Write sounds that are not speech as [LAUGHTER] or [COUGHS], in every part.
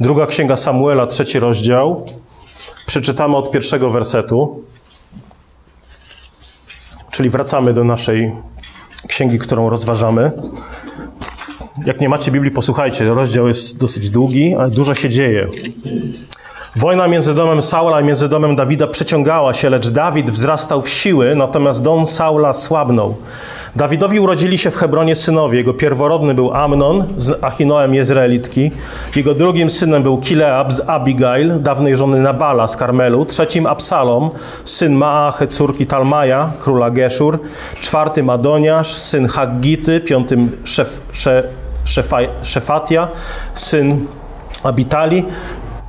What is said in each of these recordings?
Druga księga Samuela, trzeci rozdział. Przeczytamy od pierwszego wersetu. Czyli wracamy do naszej księgi, którą rozważamy. Jak nie macie Biblii, posłuchajcie. Rozdział jest dosyć długi, ale dużo się dzieje. Wojna między domem Saula i między domem Dawida przeciągała się, lecz Dawid wzrastał w siły, natomiast dom Saula słabnął. Dawidowi urodzili się w Hebronie synowie. Jego pierworodny był Amnon z Achinoem Jezreelitki. Jego drugim synem był Kileab z Abigail, dawnej żony Nabala z Karmelu. Trzecim Absalom, syn Maachy, córki Talmaja, króla Geszur. Czwartym Adoniasz, syn Haggity. Piątym Szef, Szef, Szefatia, syn Abitali.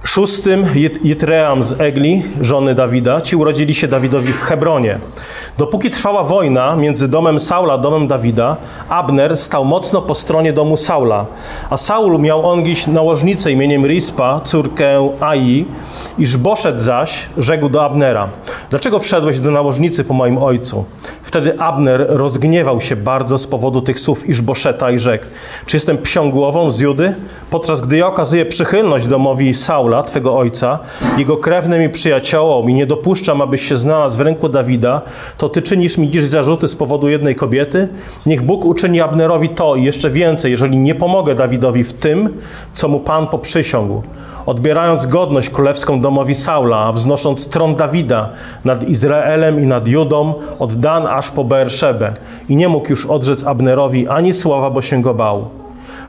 Szóstym Jitream z Egli, żony Dawida. Ci urodzili się Dawidowi w Hebronie. Dopóki trwała wojna między domem Saula a domem Dawida, Abner stał mocno po stronie domu Saula. A Saul miał ongiś nałożnicę imieniem Rispa, córkę Ai, iż Boszet zaś rzekł do Abnera: Dlaczego wszedłeś do nałożnicy po moim ojcu? Wtedy Abner rozgniewał się bardzo z powodu tych słów Iżboszeta i rzekł: Czy jestem psią głową z Judy? Podczas gdy ja okazuję przychylność domowi Saula, twego ojca, jego krewnym i przyjaciołom i nie dopuszczam, abyś się znalazł w ręku Dawida, to ty czynisz mi dziś zarzuty z powodu jednej kobiety? Niech Bóg uczyni Abnerowi to i jeszcze więcej, jeżeli nie pomogę Dawidowi w tym, co mu Pan poprzysiągł odbierając godność królewską domowi Saula, a wznosząc tron Dawida nad Izraelem i nad Judą, od Dan aż po Beerszebę. I nie mógł już odrzec Abnerowi ani słowa, bo się go bał.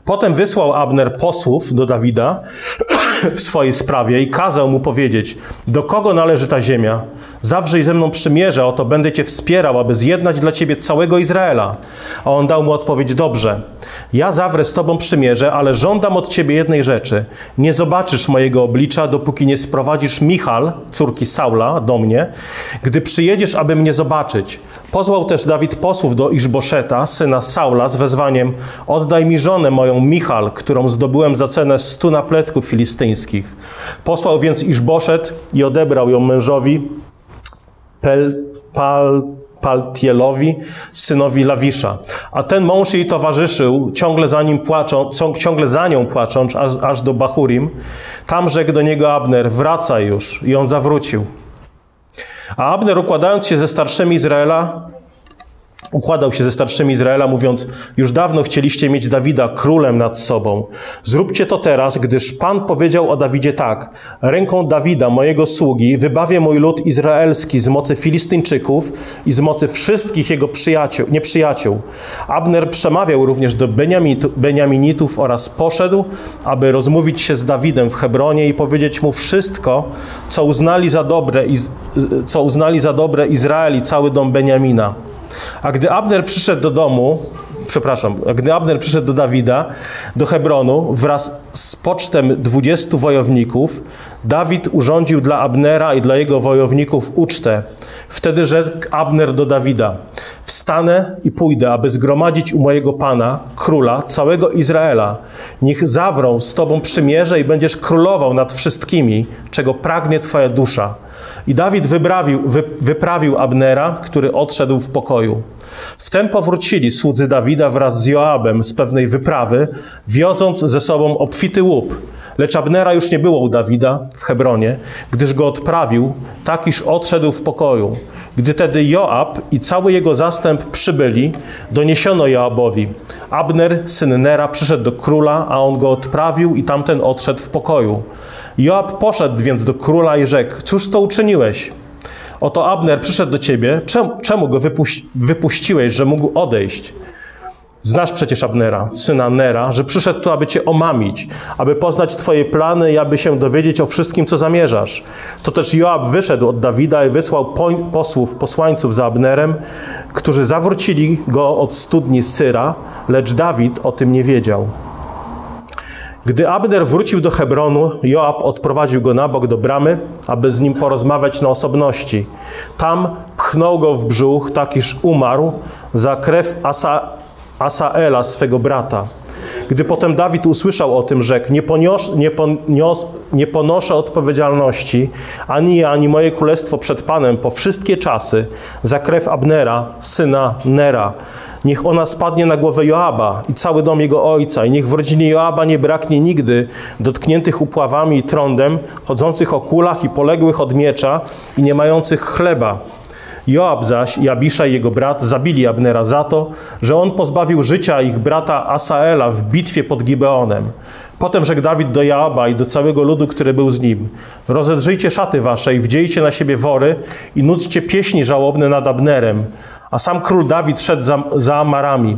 Potem wysłał Abner posłów do Dawida [COUGHS] w swojej sprawie i kazał mu powiedzieć, do kogo należy ta ziemia. Zawrzyj ze mną przymierze, oto będę cię wspierał, aby zjednać dla ciebie całego Izraela. A on dał mu odpowiedź, dobrze, ja zawrę z tobą przymierze, ale żądam od ciebie jednej rzeczy. Nie zobaczysz mojego oblicza, dopóki nie sprowadzisz Michal, córki Saula, do mnie, gdy przyjedziesz, aby mnie zobaczyć. Pozwał też Dawid posłów do Iżboszeta, syna Saula, z wezwaniem oddaj mi żonę moją Michal, którą zdobyłem za cenę stu napletków filistyńskich. Posłał więc Iżboszet i odebrał ją mężowi Pel, Pal, Paltielowi, synowi Lawisza. A ten mąż jej towarzyszył, ciągle za, nim płaczą, ciągle za nią płacząc, aż, aż do Bachurim. Tam rzekł do niego Abner, wracaj już. I on zawrócił. A Abner, układając się ze starszymi Izraela, układał się ze starszymi Izraela, mówiąc: Już dawno chcieliście mieć Dawida królem nad sobą. Zróbcie to teraz, gdyż Pan powiedział o Dawidzie tak: Ręką Dawida, mojego sługi, wybawię mój lud izraelski z mocy Filistyńczyków i z mocy wszystkich jego przyjaciół, nieprzyjaciół. Abner przemawiał również do Beniaminitów oraz poszedł, aby rozmówić się z Dawidem w Hebronie i powiedzieć mu wszystko, co uznali za dobre, co uznali za dobre Izrael i cały dom Beniamina. A gdy Abner przyszedł do domu, przepraszam, gdy Abner przyszedł do Dawida, do Hebronu, wraz z pocztem dwudziestu wojowników, Dawid urządził dla Abnera i dla jego wojowników ucztę. Wtedy rzekł Abner do Dawida: Wstanę i pójdę, aby zgromadzić u mojego pana, króla, całego Izraela. Niech zawrą z tobą przymierze i będziesz królował nad wszystkimi, czego pragnie twoja dusza. I Dawid wyprawił, wy, wyprawił Abnera, który odszedł w pokoju. Wtem powrócili słudzy Dawida wraz z Joabem z pewnej wyprawy, wioząc ze sobą obfity łup. Lecz Abnera już nie było u Dawida w Hebronie, gdyż go odprawił, tak iż odszedł w pokoju. Gdy tedy Joab i cały jego zastęp przybyli, doniesiono Joabowi. Abner, syn Nera, przyszedł do króla, a on go odprawił i tamten odszedł w pokoju. Joab poszedł więc do króla i rzekł: Cóż to uczyniłeś? Oto Abner przyszedł do ciebie. Czemu, czemu go wypuści, wypuściłeś, że mógł odejść? Znasz przecież Abnera, syna Nera, że przyszedł tu, aby cię omamić, aby poznać twoje plany i aby się dowiedzieć o wszystkim, co zamierzasz. To też Joab wyszedł od Dawida i wysłał posłów, posłańców za Abnerem, którzy zawrócili go od studni Syra, lecz Dawid o tym nie wiedział. Gdy Abner wrócił do Hebronu, Joab odprowadził go na bok do bramy, aby z nim porozmawiać na osobności. Tam pchnął go w brzuch, tak iż umarł za krew Asa, Asaela, swego brata. Gdy potem Dawid usłyszał o tym, rzekł, nie, ponios, nie, ponios, nie ponoszę odpowiedzialności, ani ja, ani moje królestwo przed Panem po wszystkie czasy za krew Abnera, syna Nera. Niech ona spadnie na głowę Joaba i cały dom jego ojca, i niech w rodzinie Joaba nie braknie nigdy dotkniętych upławami i trądem, chodzących o kulach i poległych od miecza i nie mających chleba. Joab zaś i Abisza jego brat zabili Abnera za to, że on pozbawił życia ich brata Asaela w bitwie pod Gibeonem. Potem rzekł Dawid do Joaba i do całego ludu, który był z nim: Rozedrzyjcie szaty wasze i wdziejcie na siebie wory i nudźcie pieśni żałobne nad Abnerem a sam król Dawid szedł za, za Amarami.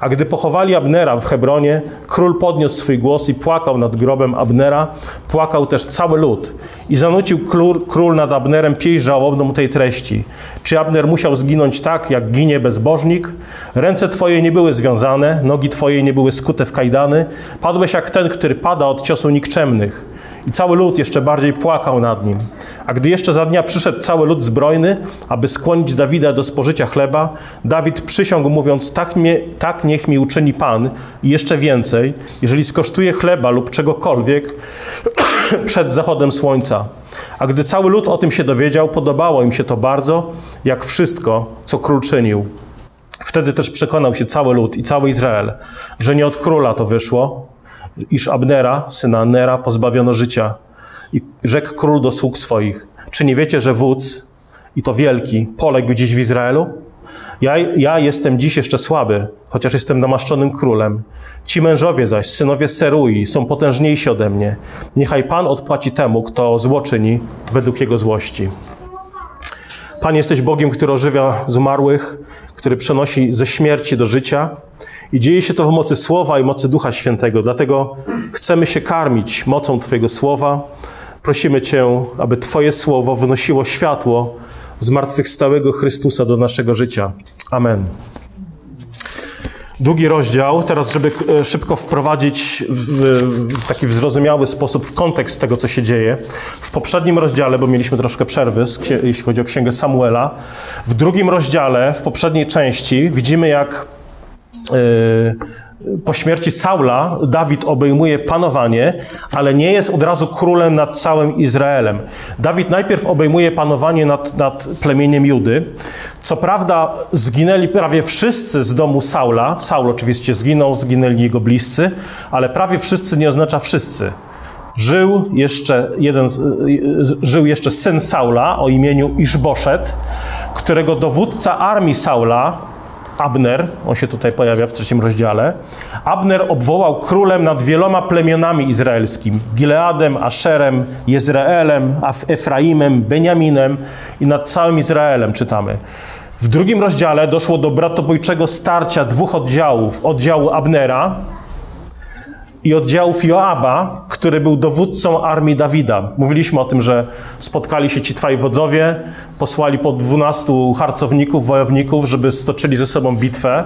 A gdy pochowali Abnera w Hebronie, król podniósł swój głos i płakał nad grobem Abnera, płakał też cały lud. I zanucił król, król nad Abnerem pieśń żałobną tej treści. Czy Abner musiał zginąć tak, jak ginie bezbożnik? Ręce twoje nie były związane, nogi twoje nie były skute w kajdany. Padłeś jak ten, który pada od ciosu nikczemnych. I cały lud jeszcze bardziej płakał nad nim. A gdy jeszcze za dnia przyszedł cały lud zbrojny, aby skłonić Dawida do spożycia chleba, Dawid przysiągł, mówiąc: Tak, mnie, tak niech mi uczyni Pan i jeszcze więcej, jeżeli skosztuje chleba lub czegokolwiek [CLEARS THROAT] przed zachodem słońca. A gdy cały lud o tym się dowiedział, podobało im się to bardzo, jak wszystko, co król czynił. Wtedy też przekonał się cały lud i cały Izrael, że nie od króla to wyszło, iż Abnera, syna Nera, pozbawiono życia. I rzekł król do sług swoich, czy nie wiecie, że wódz, i to wielki, poległ dziś w Izraelu? Ja, ja jestem dziś jeszcze słaby, chociaż jestem namaszczonym królem. Ci mężowie zaś, synowie Serui, są potężniejsi ode mnie. Niechaj Pan odpłaci temu, kto zło czyni według jego złości. Pan jesteś Bogiem, który ożywia zmarłych, który przenosi ze śmierci do życia. I dzieje się to w mocy Słowa i mocy Ducha Świętego. Dlatego chcemy się karmić mocą Twojego Słowa. Prosimy Cię, aby Twoje Słowo wnosiło światło zmartwychwstałego Chrystusa do naszego życia. Amen. Długi rozdział, teraz, żeby e, szybko wprowadzić w, taki zrozumiały sposób w kontekst tego, co się dzieje. W poprzednim rozdziale, bo mieliśmy troszkę przerwy, jeśli chodzi o księgę Samuela, w drugim rozdziale, w poprzedniej części, widzimy, jak E, po śmierci Saula Dawid obejmuje panowanie, ale nie jest od razu królem nad całym Izraelem. Dawid najpierw obejmuje panowanie nad, nad plemieniem Judy. Co prawda zginęli prawie wszyscy z domu Saula. Saul oczywiście zginął, zginęli jego bliscy, ale prawie wszyscy nie oznacza wszyscy. Żył jeszcze jeden, żył jeszcze syn Saula o imieniu Iszboszet, którego dowódca armii Saula, Abner, on się tutaj pojawia w trzecim rozdziale, Abner obwołał królem nad wieloma plemionami izraelskimi, Gileadem, Asherem, Jezreelem, Efraimem, Beniaminem i nad całym Izraelem czytamy. W drugim rozdziale doszło do bratobójczego starcia dwóch oddziałów, oddziału Abnera, i oddziałów Joaba, który był dowódcą armii Dawida. Mówiliśmy o tym, że spotkali się ci twoi wodzowie, posłali po dwunastu harcowników, wojowników, żeby stoczyli ze sobą bitwę.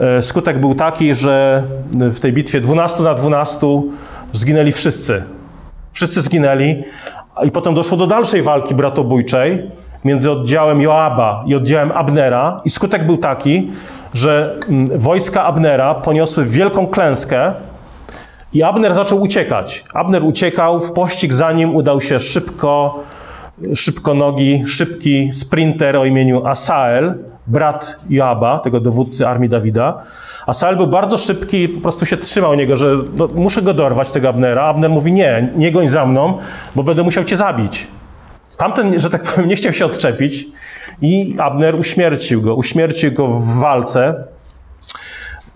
E, skutek był taki, że w tej bitwie 12 na 12 zginęli wszyscy. Wszyscy zginęli, i potem doszło do dalszej walki bratobójczej między oddziałem Joaba i oddziałem Abnera, i skutek był taki, że mm, wojska Abnera poniosły wielką klęskę, i Abner zaczął uciekać. Abner uciekał, w pościg za nim udał się szybko, szybko nogi, szybki sprinter o imieniu Asael, brat Joaba, tego dowódcy armii Dawida. Asael był bardzo szybki po prostu się trzymał niego, że no, muszę go dorwać, tego Abnera. Abner mówi, nie, nie goń za mną, bo będę musiał cię zabić. Tamten, że tak powiem, nie chciał się odczepić i Abner uśmiercił go. Uśmiercił go w walce.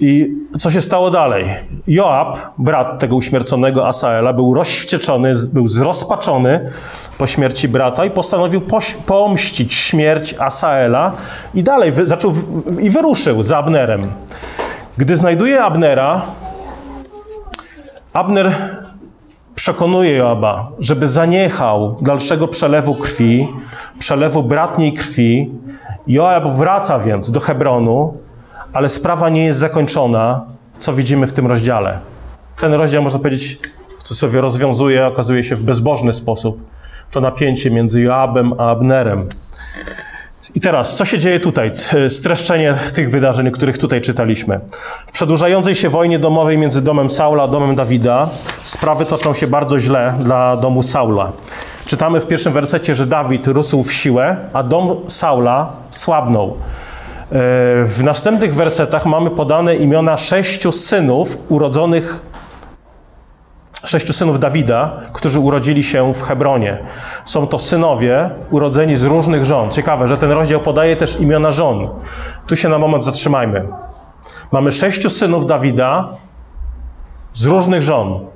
I co się stało dalej? Joab, brat tego uśmierconego Asaela, był rozwścieczony, był zrozpaczony po śmierci brata i postanowił pomścić śmierć Asaela i dalej wy, zaczął w, i wyruszył za Abnerem. Gdy znajduje Abnera, Abner przekonuje Joaba, żeby zaniechał dalszego przelewu krwi, przelewu bratniej krwi. Joab wraca więc do Hebronu, ale sprawa nie jest zakończona, co widzimy w tym rozdziale. Ten rozdział, można powiedzieć, w sobie rozwiązuje, okazuje się w bezbożny sposób to napięcie między Joabem a Abnerem. I teraz, co się dzieje tutaj? Streszczenie tych wydarzeń, których tutaj czytaliśmy. W przedłużającej się wojnie domowej między domem Saula a domem Dawida sprawy toczą się bardzo źle dla domu Saula. Czytamy w pierwszym wersecie, że Dawid rósł w siłę, a dom Saula słabnął. E, w następnych wersetach mamy podane imiona sześciu synów urodzonych sześciu synów Dawida, którzy urodzili się w Hebronie. Są to synowie urodzeni z różnych żon. Ciekawe, że ten rozdział podaje też imiona żon. Tu się na moment zatrzymajmy. Mamy sześciu synów Dawida z różnych żon.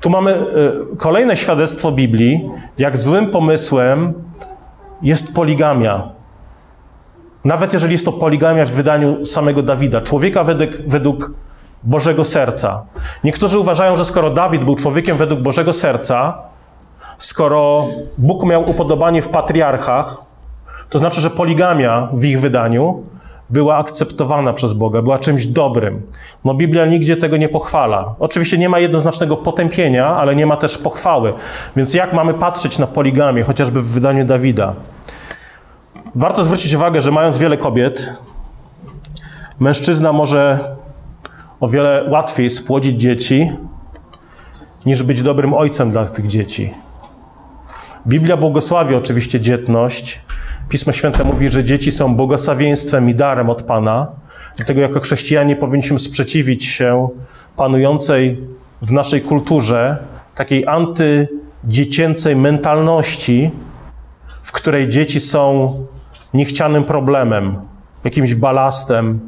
Tu mamy y, kolejne świadectwo Biblii, jak złym pomysłem jest poligamia. Nawet jeżeli jest to poligamia w wydaniu samego Dawida, człowieka według, według Bożego serca. Niektórzy uważają, że skoro Dawid był człowiekiem według Bożego serca, skoro Bóg miał upodobanie w patriarchach, to znaczy, że poligamia w ich wydaniu była akceptowana przez Boga, była czymś dobrym. No Biblia nigdzie tego nie pochwala. Oczywiście nie ma jednoznacznego potępienia, ale nie ma też pochwały. Więc jak mamy patrzeć na poligamię, chociażby w wydaniu Dawida? Warto zwrócić uwagę, że mając wiele kobiet, mężczyzna może o wiele łatwiej spłodzić dzieci, niż być dobrym ojcem dla tych dzieci. Biblia błogosławi oczywiście dzietność. Pismo Święte mówi, że dzieci są błogosławieństwem i darem od Pana. Dlatego jako chrześcijanie powinniśmy sprzeciwić się panującej w naszej kulturze takiej antydziecięcej mentalności, w której dzieci są niechcianym problemem, jakimś balastem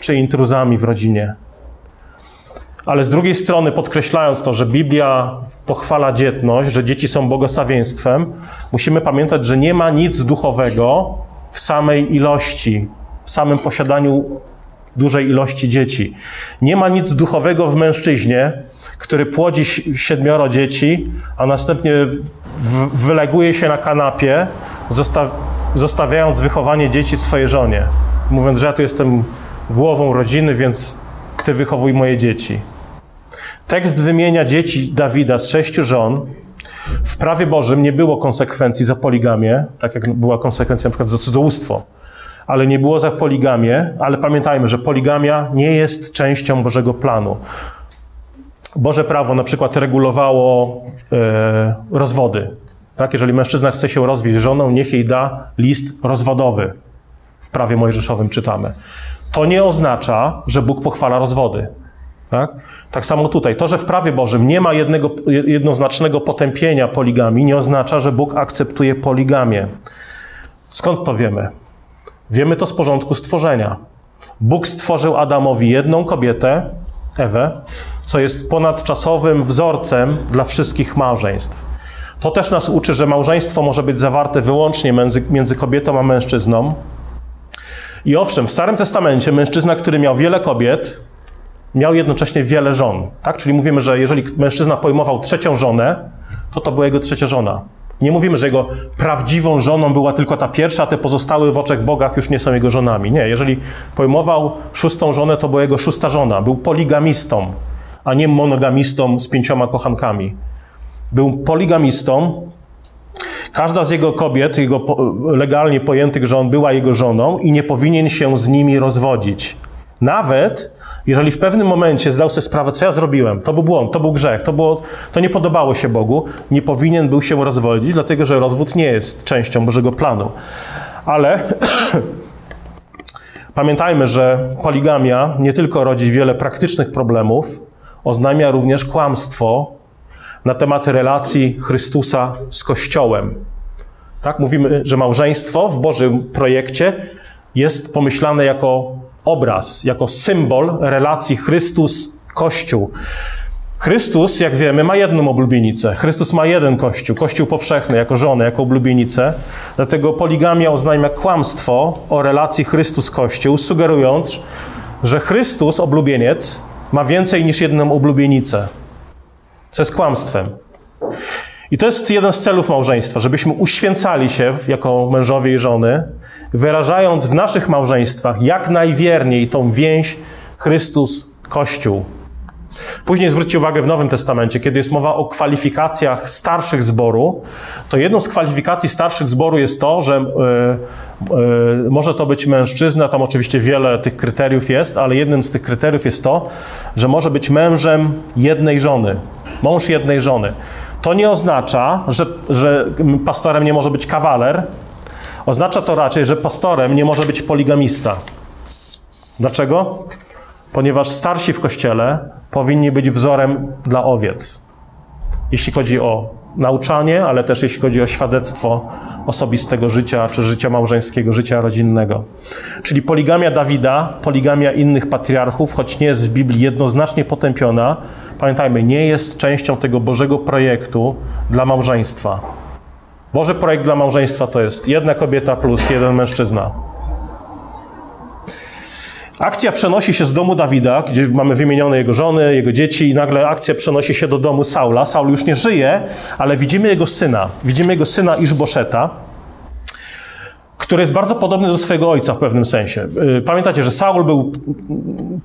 czy intruzami w rodzinie. Ale z drugiej strony, podkreślając to, że Biblia pochwala dzietność, że dzieci są błogosławieństwem, musimy pamiętać, że nie ma nic duchowego w samej ilości, w samym posiadaniu dużej ilości dzieci. Nie ma nic duchowego w mężczyźnie, który płodzi siedmioro dzieci, a następnie wyleguje się na kanapie, zostawiając wychowanie dzieci swojej żonie, mówiąc, że ja tu jestem głową rodziny, więc ty wychowuj moje dzieci. Tekst wymienia dzieci Dawida z sześciu żon. W prawie Bożym nie było konsekwencji za poligamię, tak jak była konsekwencja na przykład za cudzołóstwo. Ale nie było za poligamię, ale pamiętajmy, że poligamia nie jest częścią Bożego planu. Boże prawo na przykład regulowało e, rozwody. Tak? Jeżeli mężczyzna chce się rozwieść żoną, niech jej da list rozwodowy. W prawie mojżeszowym czytamy. To nie oznacza, że Bóg pochwala rozwody. Tak? tak samo tutaj. To, że w prawie Bożym nie ma jednego, jednoznacznego potępienia poligami, nie oznacza, że Bóg akceptuje poligamię. Skąd to wiemy? Wiemy to z porządku stworzenia. Bóg stworzył Adamowi jedną kobietę, Ewę, co jest ponadczasowym wzorcem dla wszystkich małżeństw. To też nas uczy, że małżeństwo może być zawarte wyłącznie między, między kobietą a mężczyzną. I owszem, w Starym Testamencie mężczyzna, który miał wiele kobiet, miał jednocześnie wiele żon. Tak? Czyli mówimy, że jeżeli mężczyzna pojmował trzecią żonę, to to była jego trzecia żona. Nie mówimy, że jego prawdziwą żoną była tylko ta pierwsza, a te pozostałe w oczach Bogach już nie są jego żonami. Nie, jeżeli pojmował szóstą żonę, to była jego szósta żona. Był poligamistą, a nie monogamistą z pięcioma kochankami. Był poligamistą. Każda z jego kobiet, jego legalnie pojętych żon, była jego żoną i nie powinien się z nimi rozwodzić. Nawet jeżeli w pewnym momencie zdał sobie sprawę, co ja zrobiłem, to był błąd, to był grzech, to, było, to nie podobało się Bogu, nie powinien był się rozwodzić, dlatego że rozwód nie jest częścią Bożego planu. Ale [CLEARS THROAT] pamiętajmy, że poligamia nie tylko rodzi wiele praktycznych problemów, oznajmia również kłamstwo na temat relacji Chrystusa z Kościołem. Tak, mówimy, że małżeństwo w Bożym projekcie jest pomyślane jako obraz, jako symbol relacji Chrystus-Kościół. Chrystus, jak wiemy, ma jedną oblubienicę. Chrystus ma jeden kościół, kościół powszechny, jako żonę, jako oblubienicę. Dlatego poligamia oznajmia kłamstwo o relacji Chrystus-Kościół, sugerując, że Chrystus, oblubieniec, ma więcej niż jedną oblubienicę. Co jest kłamstwem. I to jest jeden z celów małżeństwa, żebyśmy uświęcali się jako mężowie i żony, wyrażając w naszych małżeństwach jak najwierniej tą więź Chrystus-Kościół. Później zwróćcie uwagę w Nowym Testamencie, kiedy jest mowa o kwalifikacjach starszych zboru, to jedną z kwalifikacji starszych zboru jest to, że y, y, może to być mężczyzna, tam oczywiście wiele tych kryteriów jest, ale jednym z tych kryteriów jest to, że może być mężem jednej żony, mąż jednej żony. To nie oznacza, że, że pastorem nie może być kawaler. Oznacza to raczej, że pastorem nie może być poligamista. Dlaczego? Ponieważ starsi w kościele powinni być wzorem dla owiec. Jeśli chodzi o nauczanie, ale też jeśli chodzi o świadectwo osobistego życia, czy życia małżeńskiego, życia rodzinnego. Czyli poligamia Dawida, poligamia innych patriarchów, choć nie jest w Biblii jednoznacznie potępiona, pamiętajmy, nie jest częścią tego Bożego projektu dla małżeństwa. Boży projekt dla małżeństwa to jest jedna kobieta plus jeden mężczyzna. Akcja przenosi się z domu Dawida, gdzie mamy wymienione jego żony, jego dzieci, i nagle akcja przenosi się do domu Saula. Saul już nie żyje, ale widzimy jego syna. Widzimy jego syna Iżboszeta, który jest bardzo podobny do swojego ojca w pewnym sensie. Y, pamiętacie, że Saul był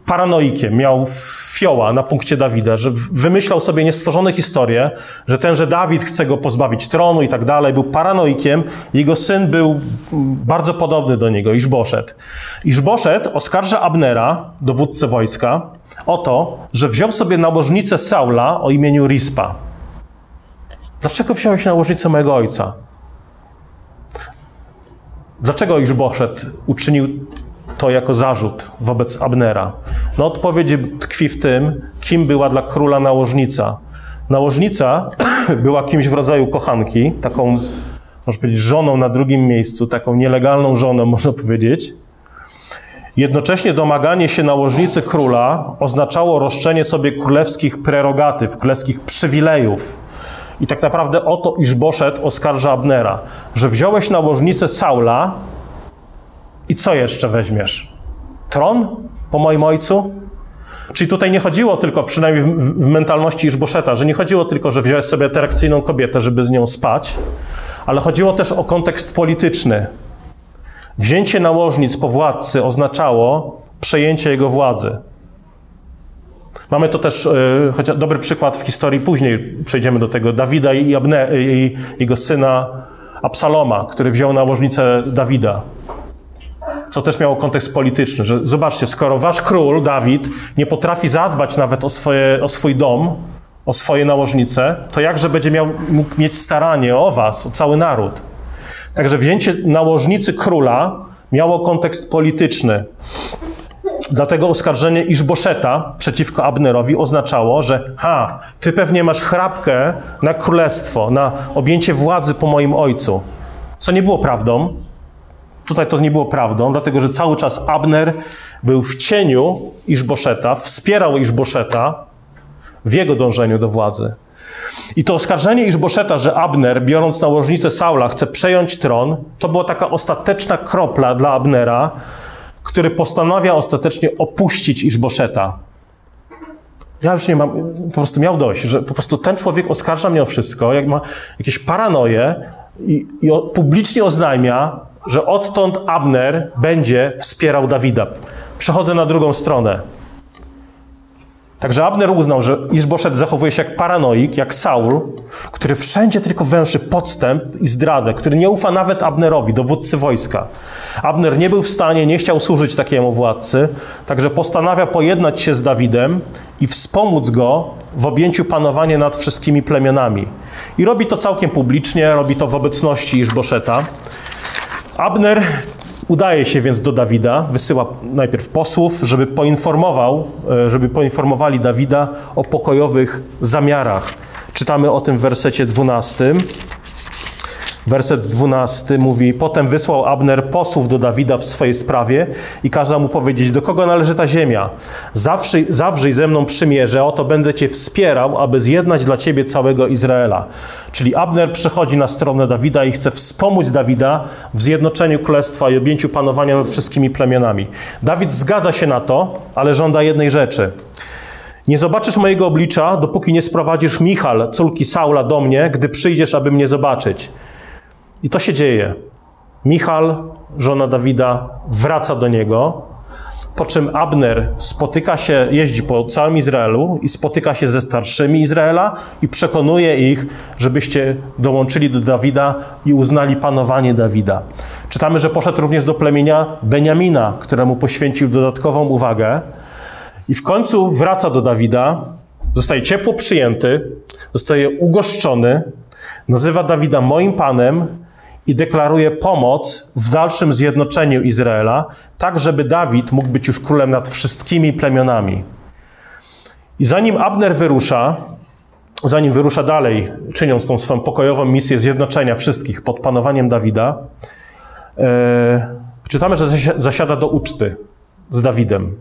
paranoikiem, miał fioła na punkcie Dawida, że wymyślał sobie niestworzone historie, że tenże Dawid chce go pozbawić tronu i tak dalej. Był paranoikiem. Jego syn był bardzo podobny do niego, Iżboszet. Iżboszet oskarża Abnera, dowódcę wojska, o to, że wziął sobie nałożnicę Saula o imieniu Rispa. Dlaczego wziąłeś nałożnicę mojego ojca? Dlaczego Iżboszet uczynił to jako zarzut wobec Abnera? No odpowiedź tkwi w tym, kim była dla króla nałożnica. Nałożnica [COUGHS] była kimś w rodzaju kochanki, taką, można powiedzieć, żoną na drugim miejscu, taką nielegalną żoną, [LAUGHS] można powiedzieć. Jednocześnie domaganie się nałożnicy króla oznaczało roszczenie sobie królewskich prerogatyw, królewskich przywilejów. I tak naprawdę o to oskarża Abnera, że wziąłeś nałożnicę Saula i co jeszcze weźmiesz? Tron po moim ojcu? Czyli tutaj nie chodziło tylko, przynajmniej w, w, w mentalności Iżboszeta, że nie chodziło tylko, że wziąłeś sobie atrakcyjną kobietę, żeby z nią spać, ale chodziło też o kontekst polityczny. Wzięcie nałożnic po władcy oznaczało przejęcie jego władzy. Mamy to też, e, chociaż dobry przykład w historii, później przejdziemy do tego, Dawida i, Abne, i jego syna Absaloma, który wziął nałożnicę Dawida. Co też miało kontekst polityczny, że zobaczcie, skoro wasz król, Dawid, nie potrafi zadbać nawet o, swoje, o swój dom, o swoje nałożnice, to jakże będzie miał, mógł mieć staranie o was, o cały naród. Także wzięcie nałożnicy króla miało kontekst polityczny. Dlatego oskarżenie Iżboszeta przeciwko Abnerowi oznaczało, że ha, ty pewnie masz chrapkę na królestwo, na objęcie władzy po moim ojcu. Co nie było prawdą. Tutaj to nie było prawdą, dlatego że cały czas Abner był w cieniu Iżboszeta, wspierał Iżboszeta w jego dążeniu do władzy. I to oskarżenie Iżboszeta, że Abner, biorąc nałożnicę Saula, chce przejąć tron, to była taka ostateczna kropla dla Abnera, który postanawia ostatecznie opuścić Iżboszeta. Ja już nie mam, po prostu miał dość, że po prostu ten człowiek oskarża mnie o wszystko, jak ma jakieś paranoje i, i publicznie oznajmia, że odtąd Abner będzie wspierał Dawida. Przechodzę na drugą stronę. Także Abner uznał, że Izboszet zachowuje się jak paranoik, jak Saul, który wszędzie tylko węszy podstęp i zdradę, który nie ufa nawet Abnerowi, dowódcy wojska. Abner nie był w stanie, nie chciał służyć takiemu władcy, także postanawia pojednać się z Dawidem i wspomóc go w objęciu panowania nad wszystkimi plemionami. I robi to całkiem publicznie, robi to w obecności Izboszeta. Abner Udaje się więc do Dawida, wysyła najpierw posłów, żeby poinformował, e, żeby poinformowali Dawida o pokojowych zamiarach. Czytamy o tym w wersecie 12. Werset 12 mówi: Potem wysłał Abner posłów do Dawida w swojej sprawie i kazał mu powiedzieć: Do kogo należy ta ziemia? Zawrzyj, zawrzyj ze mną przymierze, oto będę cię wspierał, aby zjednać dla ciebie całego Izraela. Czyli Abner przychodzi na stronę Dawida i chce wspomóc Dawida w zjednoczeniu królestwa i objęciu panowania nad wszystkimi plemionami. Dawid zgadza się na to, ale żąda jednej rzeczy. Nie zobaczysz mojego oblicza, dopóki nie sprowadzisz Michal, córki Saula, do mnie, gdy przyjdziesz, aby mnie zobaczyć. I to się dzieje. Michal, żona Dawida, wraca do niego. po czym Abner spotyka się, jeździ po całym Izraelu i spotyka się ze starszymi Izraela i przekonuje ich, żebyście dołączyli do Dawida i uznali panowanie Dawida. Czytamy, że poszedł również do plemienia Beniamina, któremu poświęcił dodatkową uwagę. I w końcu wraca do Dawida, zostaje ciepło przyjęty, zostaje ugoszczony, nazywa Dawida moim panem i deklaruje pomoc w dalszym zjednoczeniu Izraela, tak żeby Dawid mógł być już królem nad wszystkimi plemionami. I zanim Abner wyrusza, zanim wyrusza dalej, czyniąc tą swoją pokojową misję zjednoczenia wszystkich pod panowaniem Dawida, e, czytamy, że zasiada do uczty z Dawidem.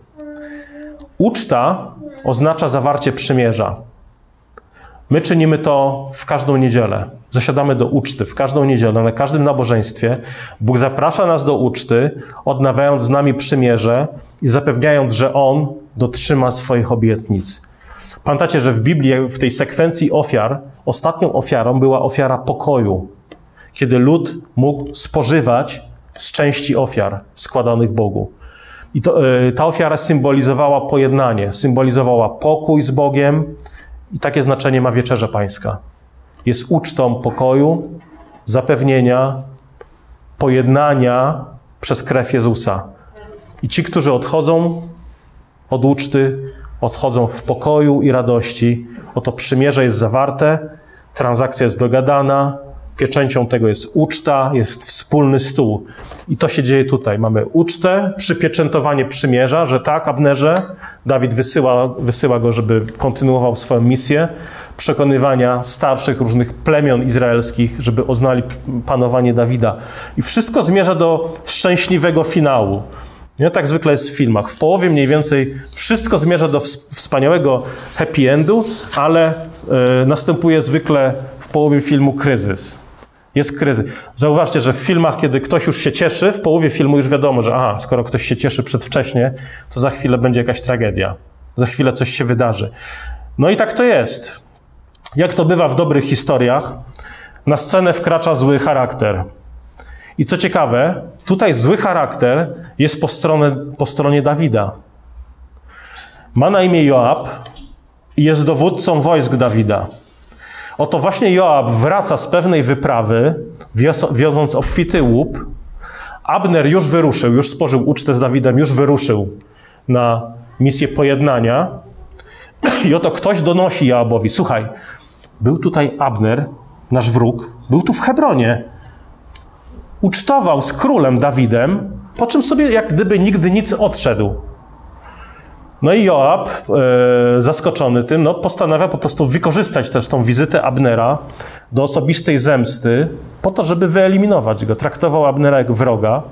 Uczta oznacza zawarcie przymierza. My czynimy to w każdą niedzielę. Zasiadamy do uczty w każdą niedzielę, na każdym nabożeństwie. Bóg zaprasza nas do uczty, odnawiając z nami przymierze i zapewniając, że On dotrzyma swoich obietnic. Pamiętacie, że w Biblii, w tej sekwencji ofiar, ostatnią ofiarą była ofiara pokoju, kiedy lud mógł spożywać z części ofiar składanych Bogu. I to, e, ta ofiara symbolizowała pojednanie, symbolizowała pokój z Bogiem, i takie znaczenie ma wieczerza pańska. Jest ucztą pokoju, zapewnienia, pojednania przez krew Jezusa. I ci, którzy odchodzą od uczty, odchodzą w pokoju i radości. Oto przymierze jest zawarte, transakcja jest dogadana, pieczęcią tego jest uczta, jest wspólny stół. I to się dzieje tutaj. Mamy ucztę, przypieczętowanie przymierza, że tak, Abnerze, Dawid wysyła, wysyła go, żeby kontynuował swoją misję, przekonywania starszych różnych plemion izraelskich, żeby oznali panowanie Dawida. I wszystko zmierza do szczęśliwego finału. Nie? Tak zwykle jest w filmach. W połowie mniej więcej wszystko zmierza do wspaniałego happy endu, ale y, następuje zwykle w połowie filmu kryzys. Jest kryzys. Zauważcie, że w filmach, kiedy ktoś już się cieszy, w połowie filmu już wiadomo, że aha, skoro ktoś się cieszy przedwcześnie, to za chwilę będzie jakaś tragedia. Za chwilę coś się wydarzy. No i tak to jest. Jak to bywa w dobrych historiach, na scenę wkracza zły charakter. I co ciekawe, tutaj zły charakter jest po, po stronie Dawida. Ma na imię Joab i jest dowódcą wojsk Dawida. Oto właśnie Joab wraca z pewnej wyprawy, wioząc obfity łup. Abner już wyruszył, już spożył ucztę z Dawidem, już wyruszył na misję pojednania. [CLEARS THROAT] I oto ktoś donosi Joabowi: Słuchaj, był tutaj Abner, nasz wróg, był tu w Hebronie. Ucztował z królem Dawidem, po czym sobie jak gdyby nigdy nic odszedł. No i Joab, e, zaskoczony tym, no, postanawia po prostu wykorzystać też tą wizytę Abnera do osobistej zemsty, po to, żeby wyeliminować go. Traktował Abnera jak wroga.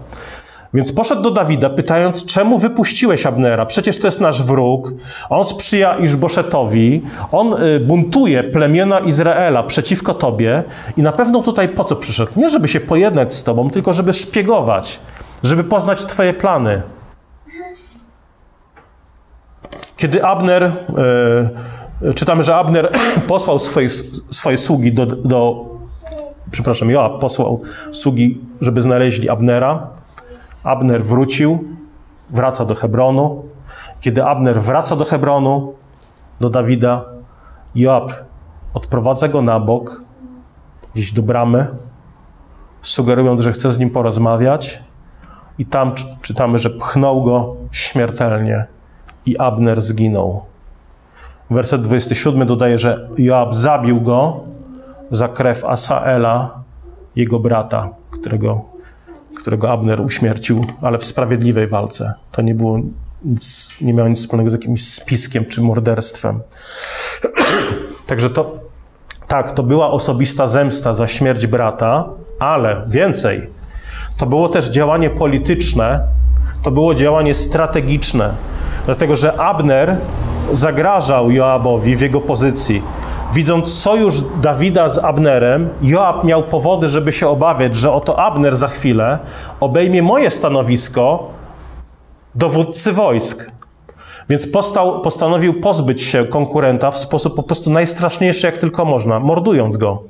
Więc poszedł do Dawida, pytając, czemu wypuściłeś Abnera? Przecież to jest nasz wróg. On sprzyja Iżboszetowi. On y, buntuje plemiona Izraela przeciwko tobie. I na pewno tutaj po co przyszedł? Nie, żeby się pojednać z tobą, tylko żeby szpiegować, żeby poznać twoje plany. Kiedy Abner, e, czytamy, że Abner [COUGHS] posłał swoje, swoje sługi do, do, przepraszam, Joab posłał sługi, żeby znaleźli Abnera. Abner wrócił, wraca do Hebronu. Kiedy Abner wraca do Hebronu, do Dawida, Joab odprowadza go na bok, gdzieś do bramy, sugerując, że chce z nim porozmawiać. I tam czytamy, że pchnął go śmiertelnie i Abner zginął. Werset 27 dodaje, że Joab zabił go za krew Asaela, jego brata, którego, którego Abner uśmiercił, ale w sprawiedliwej walce. To nie było nic, nie miało nic wspólnego z jakimś spiskiem czy morderstwem. [CLEARS THROAT] Także to, tak, to była osobista zemsta za śmierć brata, ale więcej, to było też działanie polityczne, to było działanie strategiczne. Dlatego, że Abner zagrażał Joabowi w jego pozycji. Widząc sojusz Dawida z Abnerem, Joab miał powody, żeby się obawiać, że oto Abner za chwilę obejmie moje stanowisko dowódcy wojsk. Więc postał, postanowił pozbyć się konkurenta w sposób po prostu najstraszniejszy, jak tylko można, mordując go.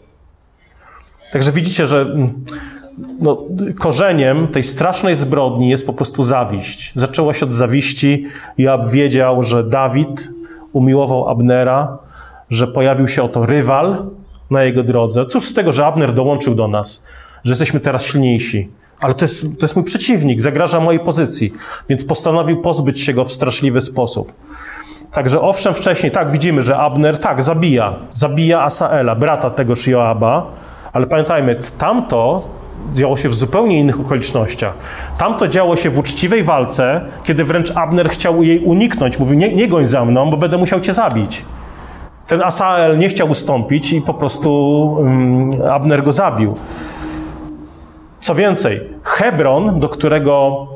Także widzicie, że no, korzeniem tej strasznej zbrodni jest po prostu zawiść. Zaczęło się od zawiści. Joab wiedział, że Dawid umiłował Abnera, że pojawił się oto rywal na jego drodze. Cóż z tego, że Abner dołączył do nas, że jesteśmy teraz silniejsi. Ale to jest, to jest mój przeciwnik, zagraża mojej pozycji, więc postanowił pozbyć się go w straszliwy sposób. Także owszem, wcześniej tak widzimy, że Abner tak zabija, zabija Asaela, brata tegoż Joaba, ale pamiętajmy, tamto działo się w zupełnie innych okolicznościach. Tamto działo się w uczciwej walce, kiedy wręcz Abner chciał jej uniknąć. Mówił, nie, nie goń za mną, bo będę musiał cię zabić. Ten Asael nie chciał ustąpić i po prostu um, Abner go zabił. Co więcej, Hebron, do którego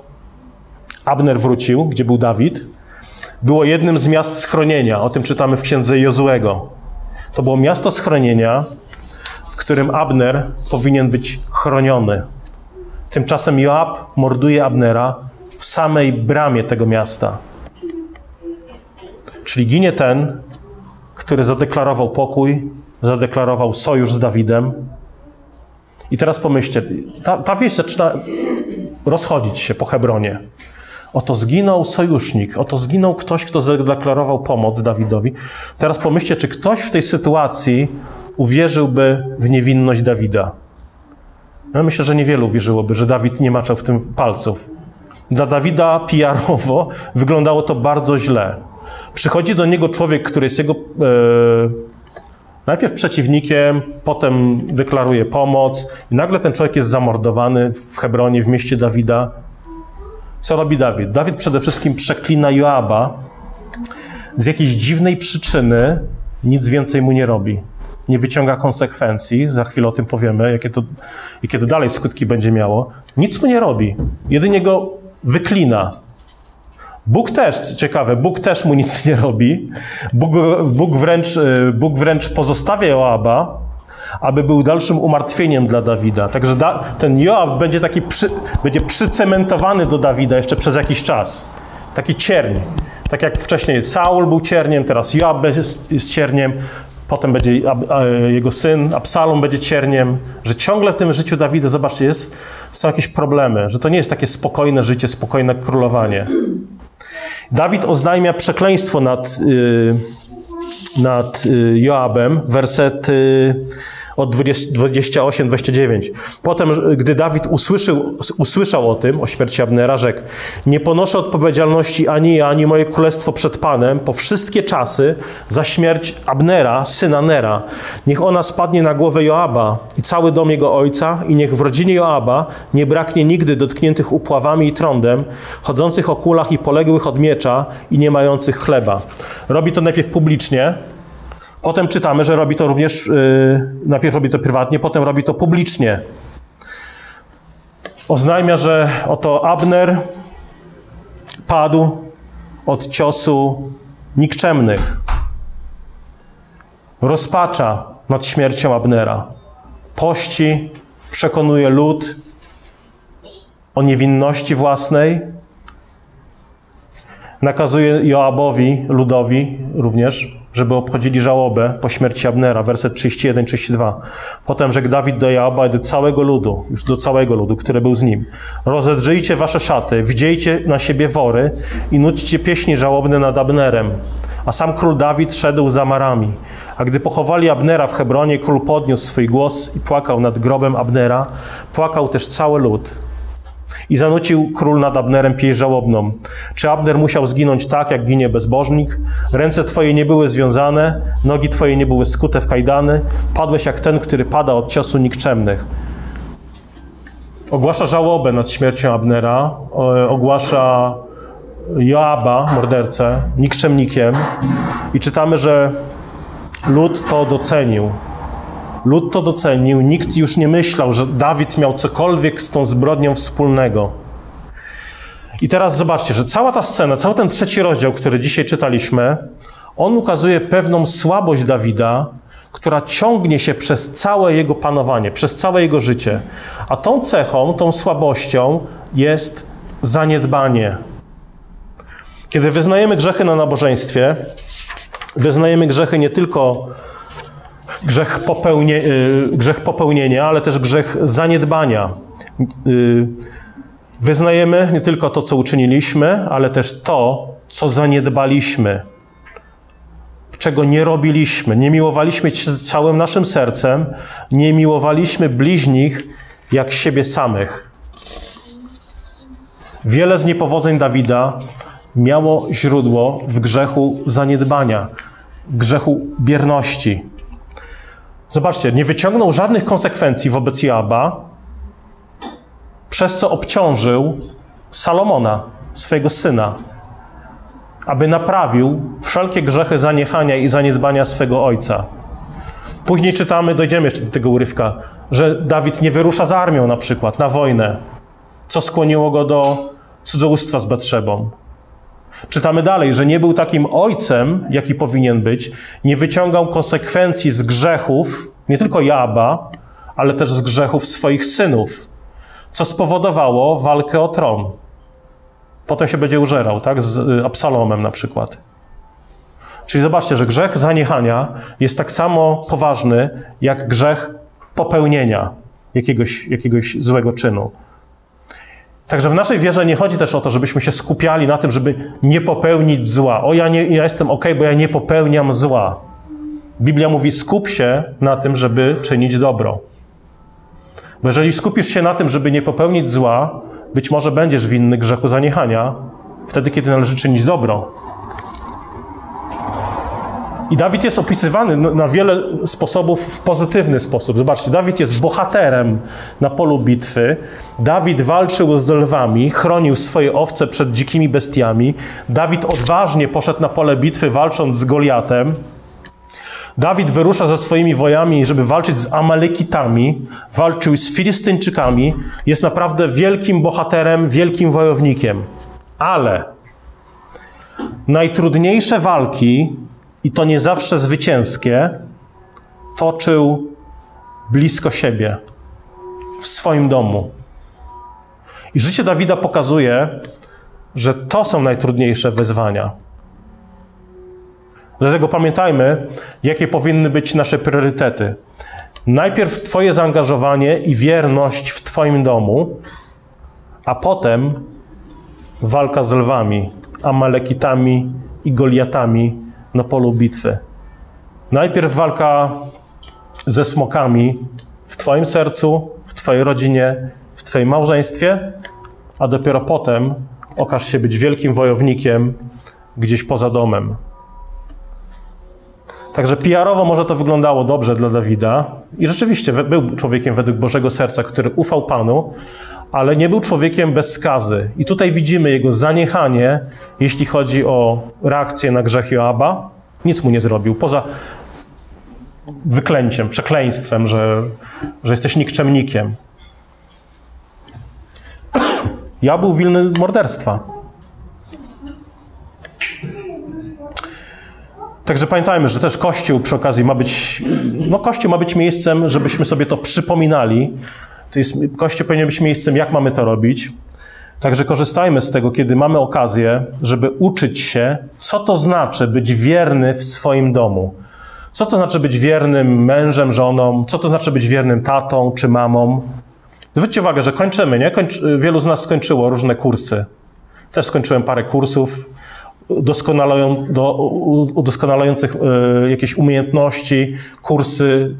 Abner wrócił, gdzie był Dawid, było jednym z miast schronienia. O tym czytamy w księdze Jozłego. To było miasto schronienia, którym Abner powinien być chroniony. Tymczasem Joab morduje Abnera w samej bramie tego miasta. Czyli ginie ten, który zadeklarował pokój, zadeklarował sojusz z Dawidem. I teraz pomyślcie, ta, ta wieś zaczyna rozchodzić się po Hebronie. Oto zginął sojusznik, oto zginął ktoś, kto zadeklarował pomoc Dawidowi. Teraz pomyślcie, czy ktoś w tej sytuacji uwierzyłby w niewinność Dawida. Ja myślę, że niewielu uwierzyłoby, że Dawid nie maczał w tym palców. Dla Dawida PR-owo wyglądało to bardzo źle. Przychodzi do niego człowiek, który jest jego e, najpierw przeciwnikiem, potem deklaruje pomoc, i nagle ten człowiek jest zamordowany w Hebronie, w mieście Dawida. Co robi Dawid? Dawid przede wszystkim przeklina Joaba. Z jakiejś dziwnej przyczyny nic więcej mu nie robi. Nie wyciąga konsekwencji, za chwilę o tym powiemy, jakie to, jakie to dalej skutki będzie miało. Nic mu nie robi. Jedynie go wyklina. Bóg też, ciekawe, Bóg też mu nic nie robi. Bóg, Bóg, wręcz, Bóg wręcz pozostawia Joaba, aby był dalszym umartwieniem dla Dawida. Także da, ten Joab będzie taki przy, będzie przycementowany do Dawida jeszcze przez jakiś czas. Taki cierń. Tak jak wcześniej Saul był cierniem, teraz Joab jest, jest cierniem, potem będzie jego syn, Absalom będzie cierniem, że ciągle w tym życiu Dawida, zobaczcie, jest, są jakieś problemy, że to nie jest takie spokojne życie, spokojne królowanie. Dawid oznajmia przekleństwo nad, yy, nad yy, Joabem, werset yy, od 28-29. Potem, gdy Dawid usłyszał, usłyszał o tym, o śmierci Abnera, rzekł: Nie ponoszę odpowiedzialności ani ja, ani moje królestwo przed Panem po wszystkie czasy za śmierć Abnera, syna Nera. Niech ona spadnie na głowę Joaba i cały dom jego ojca, i niech w rodzinie Joaba nie braknie nigdy dotkniętych upławami i trądem, chodzących o kulach i poległych od miecza i nie mających chleba. Robi to najpierw publicznie, Potem czytamy, że robi to również, yy, najpierw robi to prywatnie, potem robi to publicznie. Oznajmia, że oto Abner padł od ciosu nikczemnych. Rozpacza nad śmiercią Abnera. Pości, przekonuje lud o niewinności własnej. Nakazuje Joabowi, ludowi również, żeby obchodzili żałobę po śmierci Abnera, werset 31-32. Potem rzekł Dawid do Joaba i do całego ludu, już do całego ludu, który był z nim. Rozedrzyjcie wasze szaty, wdziejcie na siebie wory i nudźcie pieśni żałobne nad Abnerem. A sam król Dawid szedł za marami. A gdy pochowali Abnera w Hebronie, król podniósł swój głos i płakał nad grobem Abnera. Płakał też cały lud. I zanucił król nad Abnerem pieśń żałobną. Czy Abner musiał zginąć tak, jak ginie bezbożnik? Ręce twoje nie były związane, nogi twoje nie były skute w kajdany. Padłeś jak ten, który pada od ciosu nikczemnych. Ogłasza żałobę nad śmiercią Abnera, ogłasza Joaba, mordercę, nikczemnikiem i czytamy, że lud to docenił. Lud to docenił, nikt już nie myślał, że Dawid miał cokolwiek z tą zbrodnią wspólnego. I teraz zobaczcie, że cała ta scena, cały ten trzeci rozdział, który dzisiaj czytaliśmy, on ukazuje pewną słabość Dawida, która ciągnie się przez całe jego panowanie, przez całe jego życie. A tą cechą, tą słabością jest zaniedbanie. Kiedy wyznajemy grzechy na nabożeństwie, wyznajemy grzechy nie tylko grzech, popełnie, y, grzech popełnienia, ale też grzech zaniedbania. Y, wyznajemy nie tylko to, co uczyniliśmy, ale też to, co zaniedbaliśmy, czego nie robiliśmy. Nie miłowaliśmy całym naszym sercem, nie miłowaliśmy bliźnich jak siebie samych. Wiele z niepowodzeń Dawida miało źródło w grzechu zaniedbania, w grzechu bierności. Zobaczcie, nie wyciągnął żadnych konsekwencji wobec Jaba, przez co obciążył Salomona, swojego syna, aby naprawił wszelkie grzechy zaniechania i zaniedbania swego ojca. Później czytamy, dojdziemy jeszcze do tego urywka, że Dawid nie wyrusza z armią na przykład na wojnę, co skłoniło go do cudzołóstwa z Batrzebą. Czytamy dalej, że nie był takim ojcem, jaki powinien być, nie wyciągał konsekwencji z grzechów, nie tylko Jaba, ale też z grzechów swoich synów, co spowodowało walkę o tron. Potem się będzie użerał, tak? Z y, Absalomem na przykład. Czyli zobaczcie, że grzech zaniechania jest tak samo poważny jak grzech popełnienia jakiegoś, jakiegoś złego czynu. Także w naszej wierze nie chodzi też o to, żebyśmy się skupiali na tym, żeby nie popełnić zła. O, ja, nie, ja jestem ok, bo ja nie popełniam zła. Biblia mówi: skup się na tym, żeby czynić dobro. Bo jeżeli skupisz się na tym, żeby nie popełnić zła, być może będziesz winny grzechu zaniechania, wtedy, kiedy należy czynić dobro. I Dawid jest opisywany na wiele sposobów w pozytywny sposób. Zobaczcie, Dawid jest bohaterem na polu bitwy. Dawid walczył z lwami, chronił swoje owce przed dzikimi bestiami. Dawid odważnie poszedł na pole bitwy, walcząc z Goliatem. Dawid wyrusza ze swoimi wojami, żeby walczyć z Amalekitami, walczył z Filistyńczykami. Jest naprawdę wielkim bohaterem, wielkim wojownikiem. Ale najtrudniejsze walki i to nie zawsze zwycięskie, toczył blisko siebie, w swoim domu. I życie Dawida pokazuje, że to są najtrudniejsze wyzwania. Dlatego pamiętajmy, jakie powinny być nasze priorytety. Najpierw Twoje zaangażowanie i wierność w Twoim domu, a potem walka z lwami, amalekitami i goliatami na polu bitwy. Najpierw walka ze smokami w Twoim sercu, w Twojej rodzinie, w Twoim małżeństwie, a dopiero potem okaż się być wielkim wojownikiem gdzieś poza domem. Także PR-owo może to wyglądało dobrze dla Dawida i rzeczywiście był człowiekiem według Bożego Serca, który ufał Panu, ale nie był człowiekiem bez skazy. I tutaj widzimy jego zaniechanie, jeśli chodzi o reakcję na grzech Joaba. Nic mu nie zrobił, poza wyklęciem, przekleństwem, że, że jesteś nikczemnikiem. Ja był winny morderstwa. Także pamiętajmy, że też Kościół przy okazji ma być, no Kościół ma być miejscem, żebyśmy sobie to przypominali, to jest, Kościół powinien być miejscem, jak mamy to robić. Także korzystajmy z tego, kiedy mamy okazję, żeby uczyć się, co to znaczy być wierny w swoim domu. Co to znaczy być wiernym mężem, żoną, co to znaczy być wiernym tatą czy mamą. Zwróćcie uwagę, że kończymy, nie? Wielu z nas skończyło różne kursy. Też skończyłem parę kursów udoskonalających e, jakieś umiejętności, kursy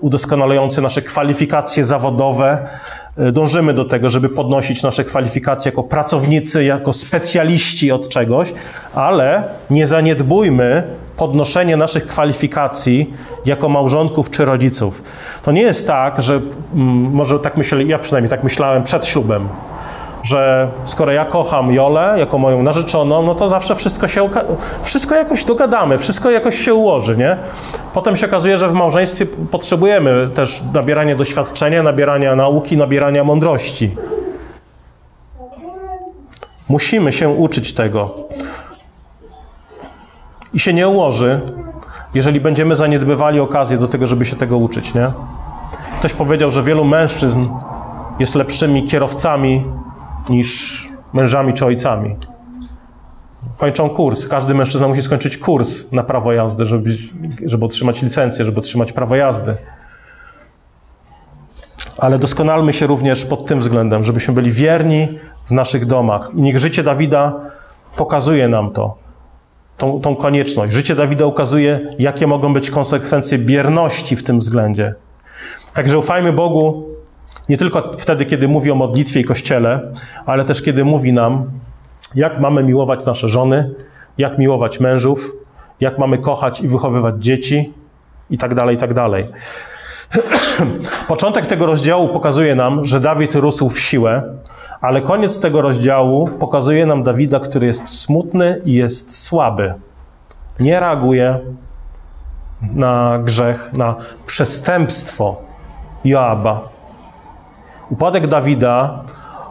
udoskonalające nasze kwalifikacje zawodowe. E, dążymy do tego, żeby podnosić nasze kwalifikacje jako pracownicy, jako specjaliści od czegoś, ale nie zaniedbujmy podnoszenie naszych kwalifikacji jako małżonków czy rodziców. To nie jest tak, że mm, może tak myślę, ja przynajmniej tak myślałem przed ślubem, że skoro ja kocham Jolę jako moją narzeczoną, no to zawsze wszystko się wszystko jakoś dogadamy, wszystko jakoś się ułoży, nie? Potem się okazuje, że w małżeństwie potrzebujemy też nabierania doświadczenia, nabierania nauki, nabierania mądrości. Musimy się uczyć tego. I się nie ułoży, jeżeli będziemy zaniedbywali okazję do tego, żeby się tego uczyć, nie? Ktoś powiedział, że wielu mężczyzn jest lepszymi kierowcami niż mężami czy ojcami. Kończą kurs. Każdy mężczyzna musi skończyć kurs na prawo jazdy, żeby, żeby otrzymać licencję, żeby otrzymać prawo jazdy. ale doskonalmy się również pod tym względem, żebyśmy byli wierni w naszych domach. I niech życie Dawida pokazuje nam to, tą, tą konieczność. Życie Dawida ukazuje, jakie mogą być konsekwencje bierności w tym względzie. Także ufajmy Bogu nie tylko wtedy, kiedy mówi o modlitwie i kościele, ale też kiedy mówi nam, jak mamy miłować nasze żony, jak miłować mężów, jak mamy kochać i wychowywać dzieci i tak dalej, i tak dalej. [CLEARS THROAT] Początek tego rozdziału pokazuje nam, że Dawid rósł w siłę, ale koniec tego rozdziału pokazuje nam Dawida, który jest smutny i jest słaby. Nie reaguje na grzech, na przestępstwo Joaba. Upadek Dawida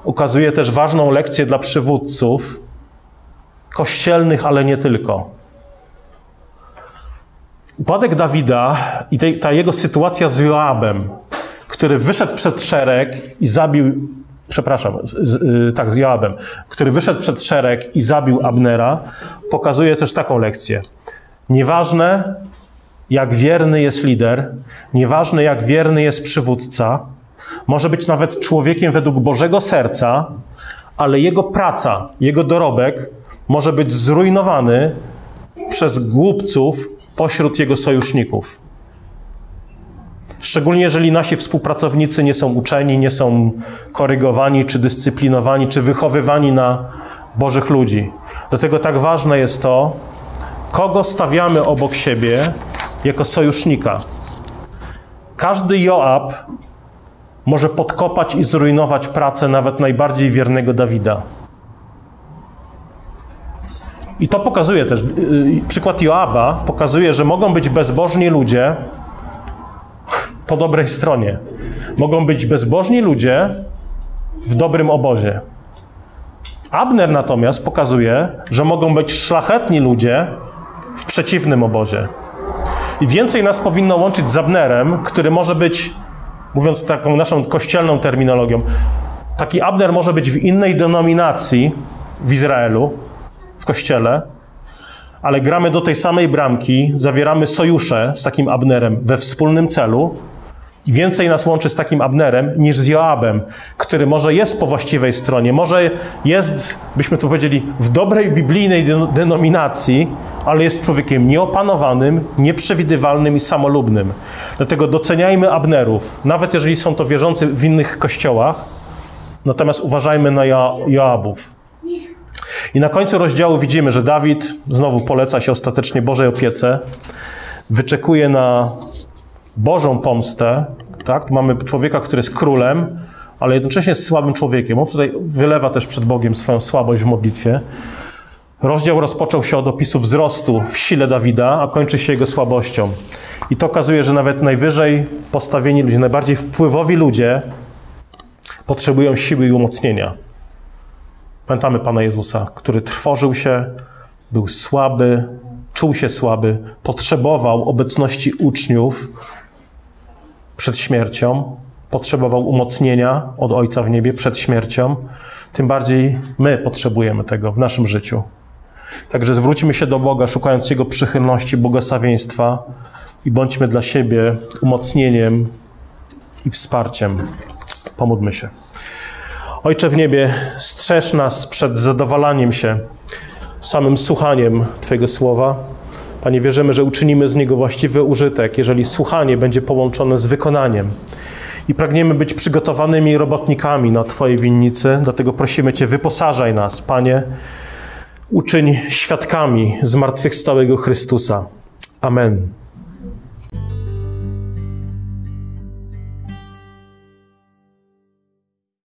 ukazuje też ważną lekcję dla przywódców kościelnych, ale nie tylko. Upadek Dawida i te, ta jego sytuacja z Joabem, który wyszedł przed szereg i zabił, przepraszam, z, y, tak, z Joabem, który wyszedł przed szereg i zabił Abnera, pokazuje też taką lekcję. Nieważne, jak wierny jest lider, nieważne, jak wierny jest przywódca, może być nawet człowiekiem według Bożego serca, ale jego praca, jego dorobek może być zrujnowany przez głupców pośród jego sojuszników. Szczególnie jeżeli nasi współpracownicy nie są uczeni, nie są korygowani, czy dyscyplinowani, czy wychowywani na Bożych ludzi. Dlatego tak ważne jest to, kogo stawiamy obok siebie jako sojusznika. Każdy Joab może podkopać i zrujnować pracę nawet najbardziej wiernego Dawida. I to pokazuje też, yy, przykład Joaba pokazuje, że mogą być bezbożni ludzie [LAUGHS] po dobrej stronie. Mogą być bezbożni ludzie w dobrym obozie. Abner natomiast pokazuje, że mogą być szlachetni ludzie w przeciwnym obozie. I więcej nas powinno łączyć z Abnerem, który może być, mówiąc taką naszą kościelną terminologią, taki Abner może być w innej denominacji w Izraelu, w kościele, ale gramy do tej samej bramki, zawieramy sojusze z takim Abnerem we wspólnym celu. I więcej nas łączy z takim Abnerem niż z Joabem, który może jest po właściwej stronie, może jest, byśmy tu powiedzieli, w dobrej biblijnej denominacji, ale jest człowiekiem nieopanowanym, nieprzewidywalnym i samolubnym. Dlatego doceniajmy Abnerów, nawet jeżeli są to wierzący w innych kościołach, natomiast uważajmy na jo Joabów. I na końcu rozdziału widzimy, że Dawid znowu poleca się ostatecznie Bożej opiece, wyczekuje na Bożą pomstę. Tak? Mamy człowieka, który jest królem, ale jednocześnie jest słabym człowiekiem. On tutaj wylewa też przed Bogiem swoją słabość w modlitwie. Rozdział rozpoczął się od opisu wzrostu w sile Dawida, a kończy się jego słabością. I to okazuje, że nawet najwyżej postawieni ludzie, najbardziej wpływowi ludzie potrzebują siły i umocnienia. Pamiętamy Pana Jezusa, który trwożył się, był słaby, czuł się słaby, potrzebował obecności uczniów przed śmiercią, potrzebował umocnienia od Ojca w niebie przed śmiercią. Tym bardziej my potrzebujemy tego w naszym życiu. Także zwróćmy się do Boga, szukając Jego przychylności, błogosławieństwa i bądźmy dla siebie umocnieniem i wsparciem. Pomódlmy się. Ojcze w niebie, strzeż nas przed zadowalaniem się samym słuchaniem Twojego słowa. Panie, wierzymy, że uczynimy z niego właściwy użytek, jeżeli słuchanie będzie połączone z wykonaniem. I pragniemy być przygotowanymi robotnikami na Twojej winnicy, dlatego prosimy Cię, wyposażaj nas, Panie, uczyń świadkami zmartwychwstałego Chrystusa. Amen.